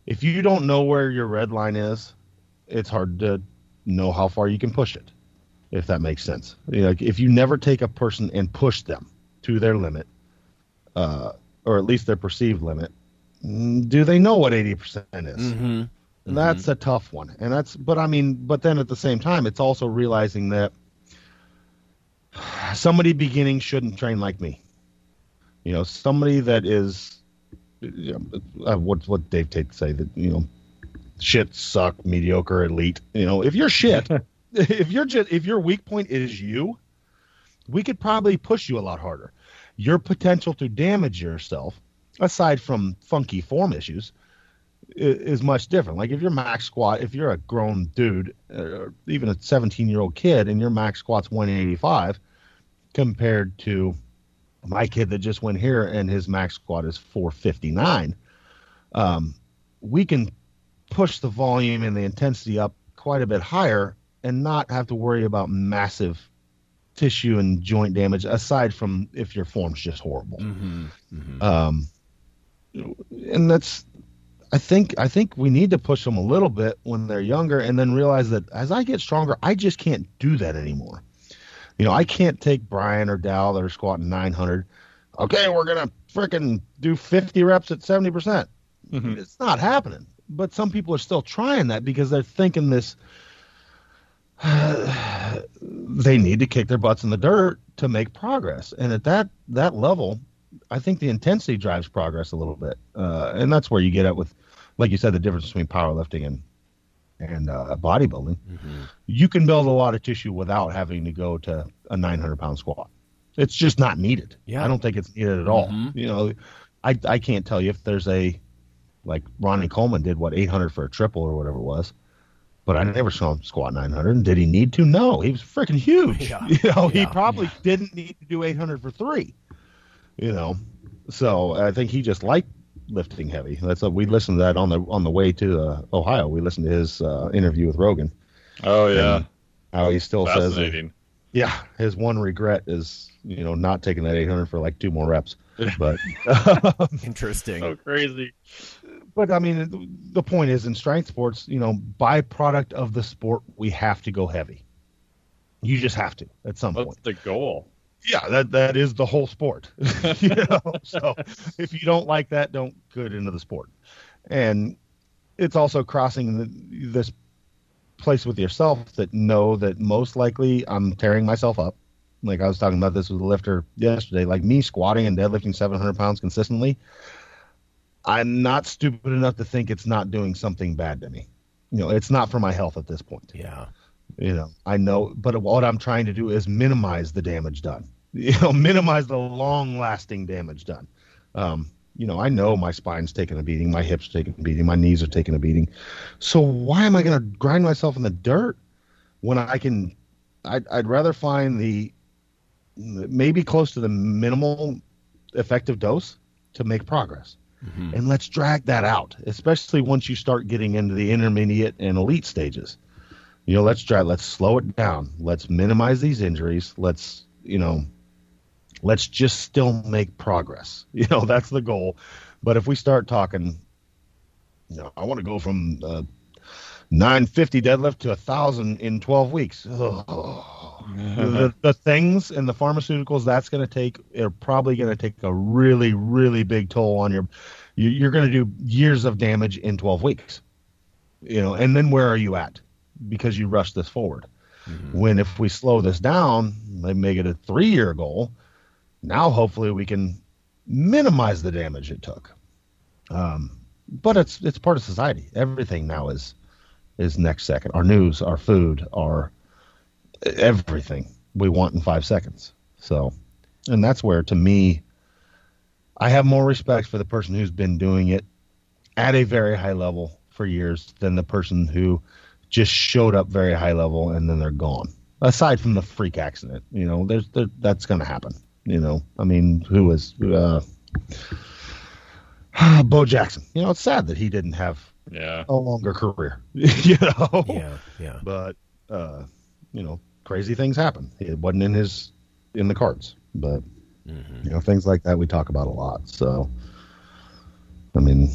If you don't know where your red line is, it's hard to know how far you can push it. If that makes sense, like if you never take a person and push them to their limit, uh, or at least their perceived limit, do they know what 80% is? Mm-hmm. That's a tough one. And that's, but I mean, but then at the same time, it's also realizing that somebody beginning shouldn't train like me. You know, somebody that is, you know, uh, what what Dave Tate say that you know, shit suck, mediocre, elite. You know, if you're shit, if you're just if your weak point is you, we could probably push you a lot harder. Your potential to damage yourself, aside from funky form issues, is much different. Like if your max squat, if you're a grown dude, uh, or even a 17 year old kid, and your max squat's 185, compared to my kid that just went here and his max squat is 459, um, we can push the volume and the intensity up quite a bit higher and not have to worry about massive tissue and joint damage aside from if your form's just horrible. Mm-hmm. Um, and that's I think I think we need to push them a little bit when they're younger, and then realize that as I get stronger, I just can't do that anymore. You know, I can't take Brian or Dow that are squatting 900. Okay, we're gonna freaking do 50 reps at 70 percent. It's not happening. But some people are still trying that because they're thinking this. they need to kick their butts in the dirt to make progress, and at that that level, I think the intensity drives progress a little bit, uh, and that's where you get at with, like you said, the difference between powerlifting and and uh, bodybuilding. You can build a lot of tissue without having to go to a 900 pound squat. It's just not needed. Yeah. I don't think it's needed at all. Mhm. You know, I I can't tell you if there's a like Ronnie Coleman did what 800 for a triple or whatever it was. But I never saw him squat 900. And did he need to? No, he was freaking huge. Yeah. You know, he Yeah. probably didn't need to do 800 for three. You know, so I think he just liked lifting heavy. That's what we listened to that on the on the way to uh, Ohio. We listened to his uh, interview with Rogan. Oh yeah, And how he still says, that- yeah, his one regret is you know not taking that 800 for like two more reps. But Interesting. So crazy. but I mean, the point is in strength sports, you know, byproduct of the sport, we have to go heavy. You just have to at some What's point. the goal? Yeah, that that is the whole sport. you know, so if you don't like that, don't get into the sport. And it's also crossing the, this place with yourself that know that most likely I'm tearing myself up. Like I was talking about this with a lifter yesterday, like me squatting and deadlifting 700 pounds consistently. I'm not stupid enough to think it's not doing something bad to me. You know, it's not for my health at this point. Yeah. You know, I know, but what I'm trying to do is minimize the damage done. You know, minimize the long-lasting damage done. Um, you know, I know my spine's taking a beating, my hips are taking a beating, my knees are taking a beating. So why am I going to grind myself in the dirt when I can? I'd, I'd rather find the maybe close to the minimal effective dose to make progress. And let's drag that out, especially once you start getting into the intermediate and elite stages you know let's try let's slow it down let's minimize these injuries let's you know let's just still make progress. You know that's the goal. But if we start talking you know i want to go from uh, 950 deadlift to a thousand in 12 weeks. The, the things and the pharmaceuticals that's going to take are probably going to take a really really big toll on your you, you're going to do years of damage in 12 weeks. You know and then where are you at? Because you rushed this forward. When if we slow this down, they make it a three year goal. Now hopefully we can minimize the damage it took. Um, but it's it's part of society. Everything now is is next second. Our news, our food, our everything we want in five seconds. So, and that's where to me, I have more respect for the person who's been doing it at a very high level for years than the person who just showed up very high level and then they're gone. Aside from the freak accident, you know, there's there, that's going to happen. You know, I mean, who was uh, Bo Jackson? You know, it's sad that he didn't have Yeah. a longer career. you know, Yeah. Yeah. but uh, you know, crazy things happen. It wasn't in his in the cards, but you know, things like that we talk about a lot. So, I mean,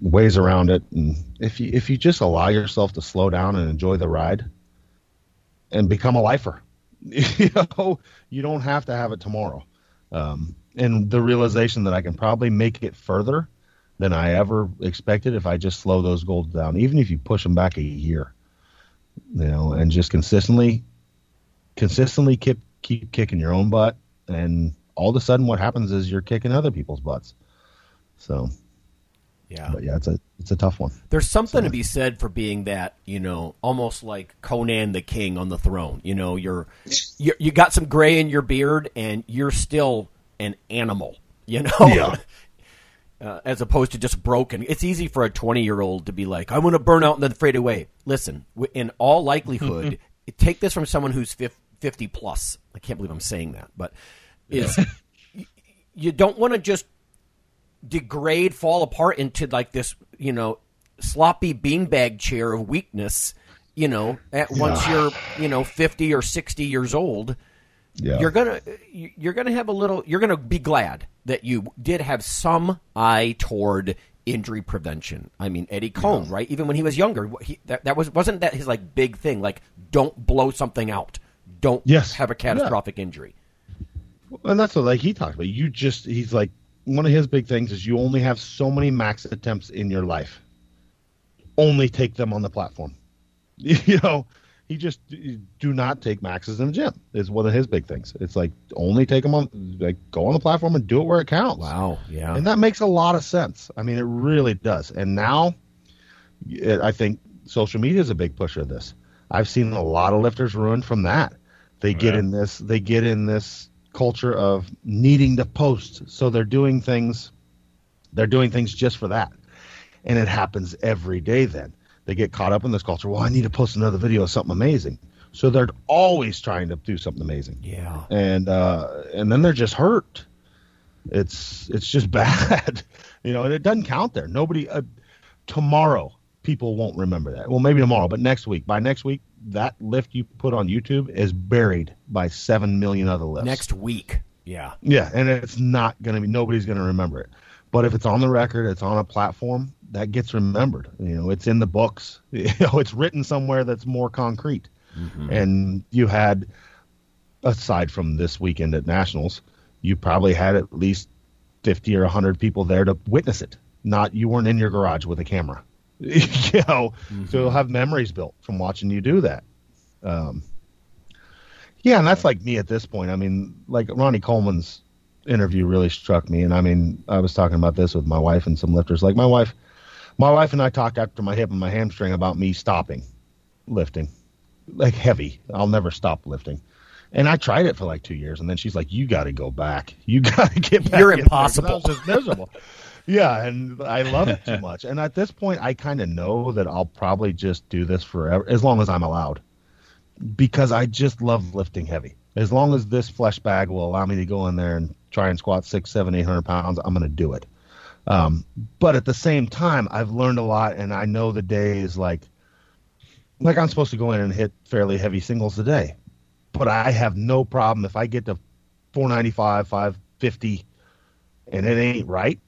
ways around it, and if you if you just allow yourself to slow down and enjoy the ride, and become a lifer, you know, you don't have to have it tomorrow. Um, and the realization that I can probably make it further than I ever expected if I just slow those goals down, even if you push them back a year, you know, and just consistently, consistently keep keep kicking your own butt, and all of a sudden, what happens is you're kicking other people's butts. So, Yeah. but yeah, it's a it's a tough one. There's something to be said for being that, you know, almost like Conan the King on the throne. You know, you're, you're you got some gray in your beard, and you're still an animal. You know, Yeah. uh, as opposed to just broken. It's easy for a 20 year old to be like, "I want to burn out and then fade away." Listen, in all likelihood, take this from someone who's 50 plus. I can't believe I'm saying that, but is y- you don't want to just degrade, fall apart into like this, you know, sloppy beanbag chair of weakness. You know, at once you're, you know, fifty or sixty years old, Yeah. you're gonna you're gonna have a little. You're gonna be glad that you did have some eye toward injury prevention. I mean, Eddie Coan, right? Even when he was younger, he, that that was wasn't that his like big thing. Like, don't blow something out. Don't Yes. have a catastrophic injury. And that's what like he talked about. You just he's like one of his big things is you only have so many max attempts in your life. Only take them on the platform. You know, he just do not take maxes in the gym. Is one of his big things. It's like only take them on like go on the platform and do it where it counts. Wow. Yeah. And that makes a lot of sense. I mean, it really does. And now, it, I think social media is a big pusher of this. I've seen a lot of lifters ruined from that. They get Yeah. in this. They get in this culture of needing to post, so they're doing things. They're doing things just for that, and it happens every day. Then they get caught up in this culture. Well, I need to post another video of something amazing. So they're always trying to do something amazing yeah. and uh, and then they're just hurt. It's it's just bad, you know, and it doesn't count there. Nobody uh, tomorrow people won't remember that. Well, maybe tomorrow, but next week. By next week, that lift you put on YouTube is buried by seven million other lifts. Next week. Yeah. Yeah, and it's not going to be nobody's going to remember it. But if it's on the record, it's on a platform that gets remembered. You know, it's in the books. You know, it's written somewhere that's more concrete. Mm-hmm. And you had, aside from this weekend at Nationals, you probably had at least fifty or hundred people there to witness it. Not you weren't in your garage with a camera. you know, so you'll have memories built from watching you do that. Um, yeah, and that's like me at this point. I mean, like Ronnie Coleman's interview really struck me, and I mean, I was talking about this with my wife and some lifters. Like my wife, my wife and I talked after my hip and my hamstring about me stopping lifting, like heavy. I'll never stop lifting. And I tried it for like two years, and then she's like, "You got to go back. You got to get back." You're in there." 'Cause I impossible. just miserable. yeah, and I love it too much. And at this point, I kind of know that I'll probably just do this forever, as long as I'm allowed, because I just love lifting heavy. As long as this flesh bag will allow me to go in there and try and squat six, seven, eight hundred pounds, I'm going to do it. Um, but at the same time, I've learned a lot, and I know the days like like I'm supposed to go in and hit fairly heavy singles a day, but I have no problem if I get to 495, 550, and it ain't right.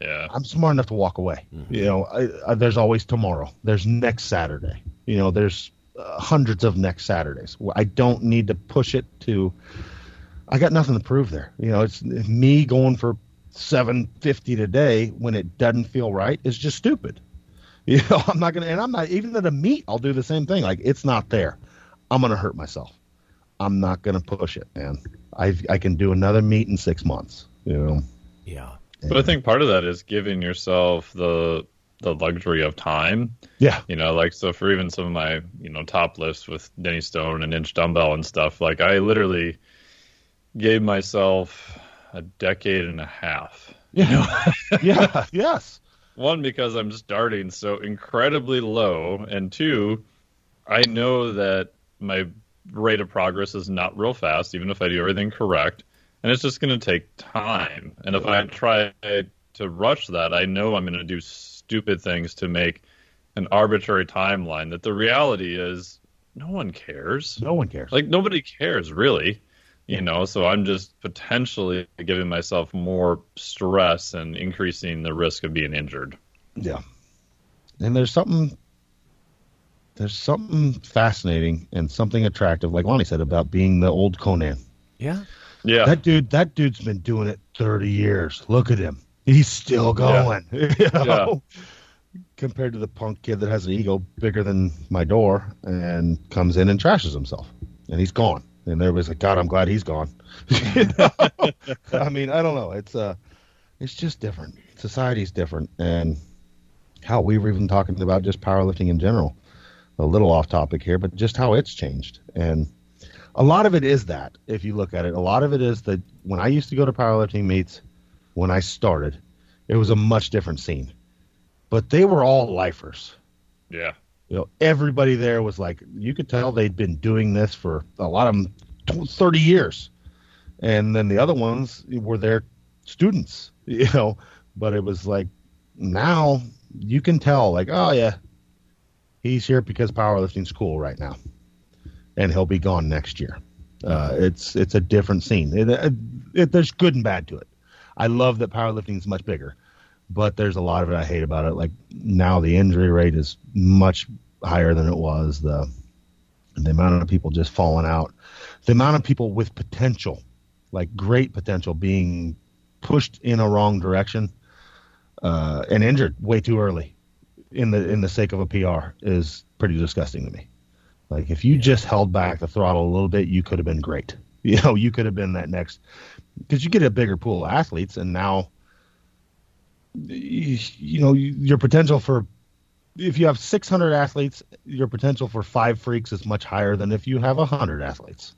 Yeah. I'm smart enough to walk away. You know, I, I, there's always tomorrow. There's next Saturday. You know, there's uh, hundreds of next Saturdays. I don't need to push it to. I got nothing to prove there. You know, it's me going for 750 today when it doesn't feel right is just stupid. You know, I'm not gonna, and I'm not even at a meet. I'll do the same thing. Like it's not there. I'm gonna hurt myself. I'm not gonna push it, man. I I can do another meet in six months. You know. Yeah. But I think part of that is giving yourself the the luxury of time. Yeah. You know, like so for even some of my, you know, top lifts with Dinnie Stone and Inch Dumbbell and stuff, like I literally gave myself a decade and a half. Yeah. You know? yeah. Yes. One, because I'm starting so incredibly low, and two, I know that my rate of progress is not real fast, even if I do everything correct, and it's just going to take time. And if I try to rush that, I know I'm going to do stupid things to make an arbitrary timeline. That the reality is, no one cares. No one cares. Like nobody cares really. You know, so I'm just potentially giving myself more stress and increasing the risk of being injured. Yeah. And there's something there's something fascinating and something attractive, like Lonnie said, about being the old Conan. Yeah. Yeah. That dude that dude's been doing it thirty years. Look at him. He's still going. You know? Compared to the punk kid that has an ego bigger than my door and comes in and trashes himself. And he's gone. And everybody's like, God, I'm glad he's gone. You know? I mean, I don't know. It's uh it's just different. Society's different and how we were even talking about just powerlifting in general. A little off topic here, but just how it's changed. And a lot of it is that, if you look at it, a lot of it is that when I used to go to powerlifting meets, when I started, it was a much different scene. But they were all lifers. Yeah. You know, everybody there was like, you could tell they'd been doing this for a lot of them 30 years. And then the other ones were their students, you know, but it was like now you can tell, like, oh, yeah, he's here because powerlifting's cool right now. And he'll be gone next year. Uh, it's it's a different scene. It, it, it, there's good and bad to it. I love that powerlifting is much bigger, but there's a lot of it I hate about it. Like now, the injury rate is much higher than it was. The the amount of people just falling out, the amount of people with potential, like great potential, being pushed in a wrong direction uh, and injured way too early in the in the sake of a PR is pretty disgusting to me. Like if you yeah. just held back the throttle a little bit, you could have been great. You know, you could have been that next because you get a bigger pool of athletes, and now you, you know your potential for if you have 600 athletes, your potential for five freaks is much higher than if you have 100 athletes.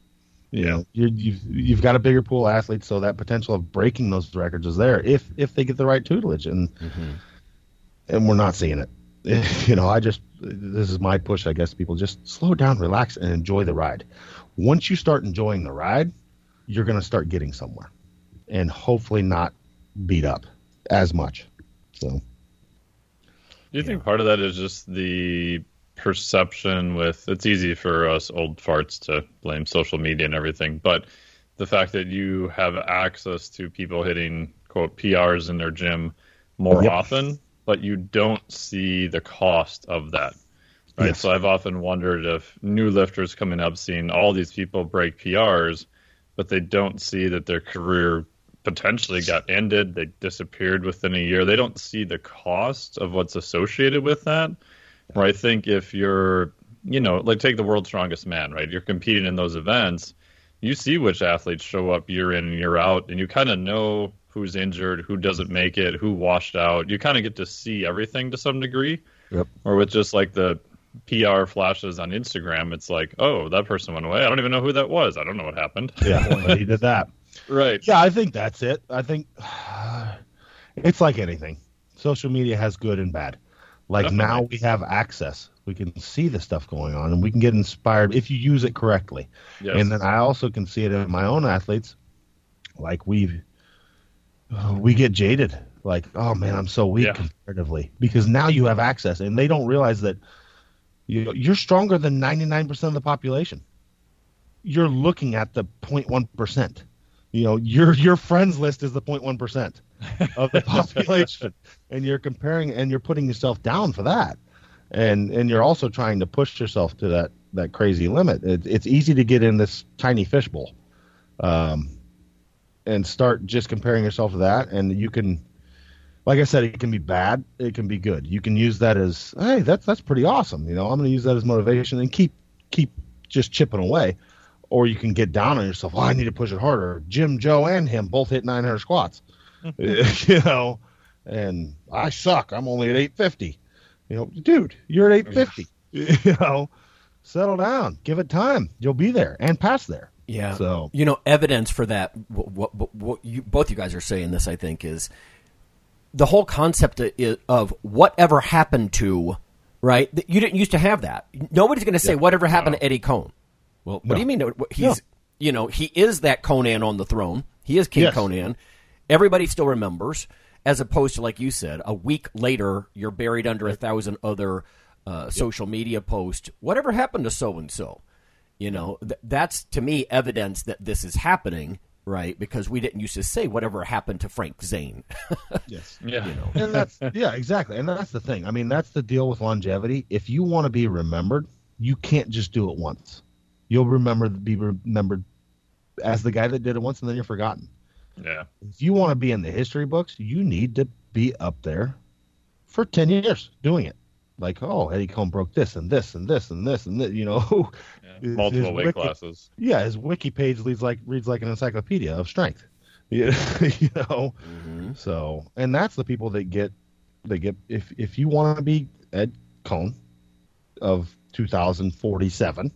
You know, you you've, you've got a bigger pool of athletes, so that potential of breaking those records is there if if they get the right tutelage, and mm-hmm. and we're not seeing it. you know, I just this is my push, I guess. People just slow down, relax, and enjoy the ride. Once you start enjoying the ride, you're going to start getting somewhere, and hopefully not beat up as much. So, do you yeah. think part of that is just the perception with? It's easy for us old farts to blame social media and everything, but the fact that you have access to people hitting quote PRs in their gym more yep. often but you don't see the cost of that. Right. Yes. So I've often wondered if new lifters coming up seeing all these people break PRs, but they don't see that their career potentially got ended, they disappeared within a year. They don't see the cost of what's associated with that. Where I think if you're, you know, like take the world's strongest man, right? You're competing in those events, you see which athletes show up year in and year out, and you kind of know who's injured, who doesn't make it, who washed out. You kind of get to see everything to some degree. Yep. Or with just like the PR flashes on Instagram, it's like, oh, that person went away. I don't even know who that was. I don't know what happened. Yeah, he did that. Right. Yeah, I think that's it. I think uh, it's like anything. Social media has good and bad. Like Definitely. now we have access. We can see the stuff going on and we can get inspired if you use it correctly. Yes. And then I also can see it in my own athletes. Like we've we get jaded. Like, oh man, I'm so weak yeah. comparatively because now you have access, and they don't realize that you, you're stronger than 99% of the population. You're looking at the 0.1 percent. You know, your your friends list is the 0.1 percent of the population, and you're comparing and you're putting yourself down for that, and and you're also trying to push yourself to that that crazy limit. It, it's easy to get in this tiny fishbowl. Um, and start just comparing yourself to that, and you can, like I said, it can be bad, it can be good. You can use that as, hey, that's that's pretty awesome. You know, I'm going to use that as motivation and keep keep just chipping away. Or you can get down on yourself. Oh, I need to push it harder. Jim, Joe, and him both hit 900 squats. you know, and I suck. I'm only at 850. You know, dude, you're at 850. you know, settle down. Give it time. You'll be there and pass there. Yeah. So you know, evidence for that. What, what, what you, both you guys are saying this, I think, is the whole concept of whatever happened to right. You didn't used to have that. Nobody's going to say yeah. whatever happened no. to Eddie Coan. Well, what no. do you mean? He's no. you know he is that Conan on the throne. He is King yes. Conan. Everybody still remembers, as opposed to like you said, a week later you're buried under a thousand other uh, social media posts. Whatever happened to so and so? You know, th- that's to me evidence that this is happening, right? Because we didn't used to say whatever happened to Frank Zane. yes. Yeah. You know. And that's yeah, exactly. And that's the thing. I mean, that's the deal with longevity. If you want to be remembered, you can't just do it once. You'll remember be remembered as the guy that did it once and then you're forgotten. Yeah. If you want to be in the history books, you need to be up there for 10 years doing it like, oh, Eddie Coan broke this and this and this and this and this, you know. Yeah, multiple weight wiki, classes. Yeah, his wiki page reads like reads like an encyclopedia of strength. you know. Mm-hmm. So, and that's the people that get they get if if you want to be Ed Coan of 2047,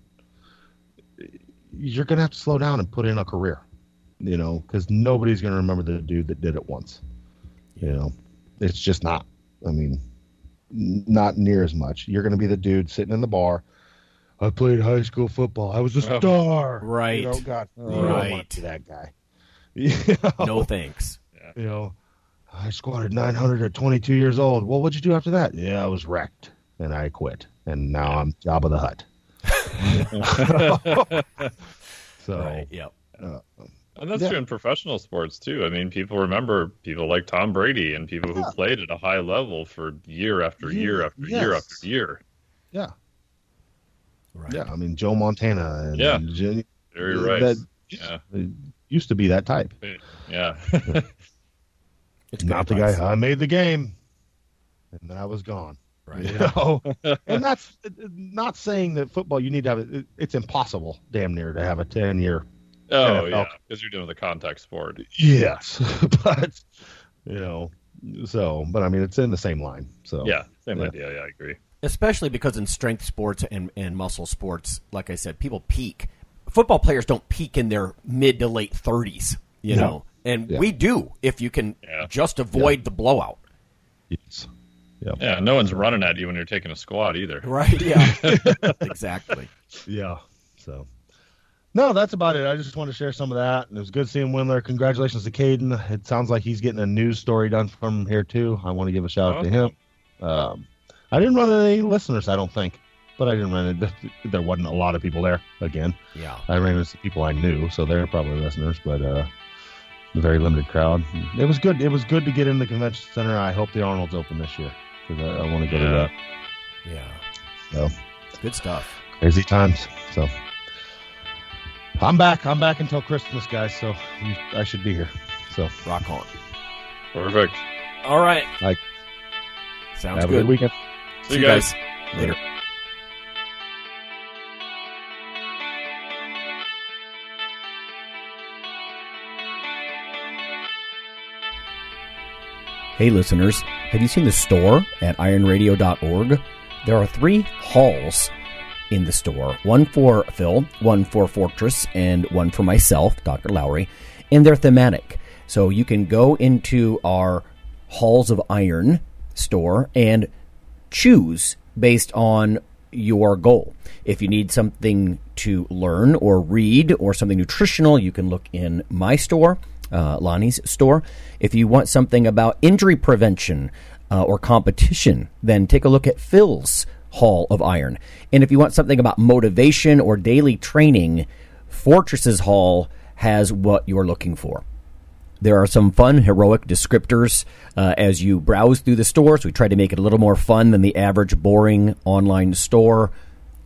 you're gonna have to slow down and put in a career. You know, because nobody's gonna remember the dude that did it once. You know, it's just not. I mean, not near as much. You're going to be the dude sitting in the bar. I played high school football. I was a oh, star. Right. You know, God, oh, right. that guy. You know? No thanks. You know, I squatted 900 at 22 years old. Well, what'd you do after that? Yeah, I was wrecked and I quit. And now I'm Jabba the Hutt. So, Right. Yep. uh, And that's Yeah. true in professional sports too. I mean, people remember people like Tom Brady and people who played at a high level for year after year after year after year. yeah, Right. yeah. I mean, Joe Montana. And, Yeah. and Jen- Very right. That Yeah, used to be that type. yeah. It's Not the good advice. guy. I made the game, and then I was gone. Right. You know? and that's not saying that football. You need to have it. It's impossible, damn near, to have a ten year. Oh NFL. yeah, because you're doing the a contact sport. Yes, but you know, so but I mean, it's in the same line. So Yeah, same Yeah. idea. Yeah, I agree. especially because in strength sports and, and muscle sports, like I said, people peak. Football players don't peak in their mid to late thirties, you No. know, and Yeah. we do if you can Yeah. just avoid the blowout. Yes. Yep. Yeah, no one's running at you when you're taking a squat either. Right? Yeah. exactly. Yeah. So, no, that's about it. I just wanted to share some of that. And it was good seeing Wendler. Congratulations to Caden. It sounds like he's getting a news story done from here, too. I want to give a shout out to him. Um, I didn't run into any listeners, I don't think, but I didn't run into, there wasn't a lot of people there again. Yeah. I ran into people I knew, so they're probably listeners, but, uh, a very limited crowd. It was good. It was good to get in the convention center. I hope the Arnold's open this year because I, I want to go to that. Yeah. So Good stuff. crazy times. So I'm back. I'm back until Christmas, guys. So you, I should be here. So Rock on. Perfect. All right. Like, Sounds have a good. good weekend. See you guys. Later. Hey, listeners, have you seen the store at ironradio.org? There are three halls in the store one for Phil, one for Fortress, and one for myself, Dr. Lowery, and they're thematic. So you can go into our Halls of Iron store and choose based on your goal. If you need something to learn or read or something nutritional, you can look in my store, uh, Lonnie's store. If you want something about injury prevention uh, or competition, then take a look at Phil's Hall of Iron. And if you want something about motivation or daily training, Fortress's Hall has what you're looking for. There are some fun, heroic descriptors uh, as you browse through the store. So we try to make it a little more fun than the average boring online store.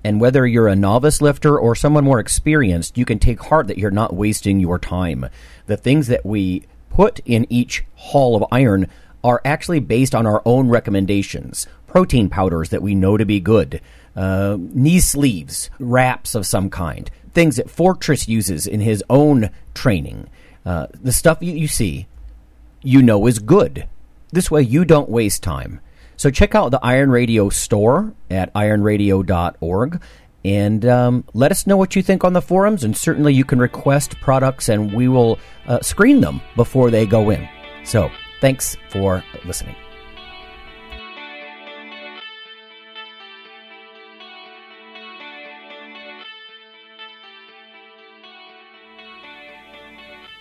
And whether you're a novice lifter or someone more experienced, you can take heart that you're not wasting your time. The things that we put in each hall of iron are actually based on our own recommendations. Protein powders that we know to be good, uh, knee sleeves, wraps of some kind, things that Fortress uses in his own training. Uh, the stuff you, you see, you know is good. This way, you don't waste time. So check out the Iron Radio store at ironradio.org and um, let us know what you think on the forums. And certainly, you can request products, and we will uh, screen them before they go in. So thanks for listening.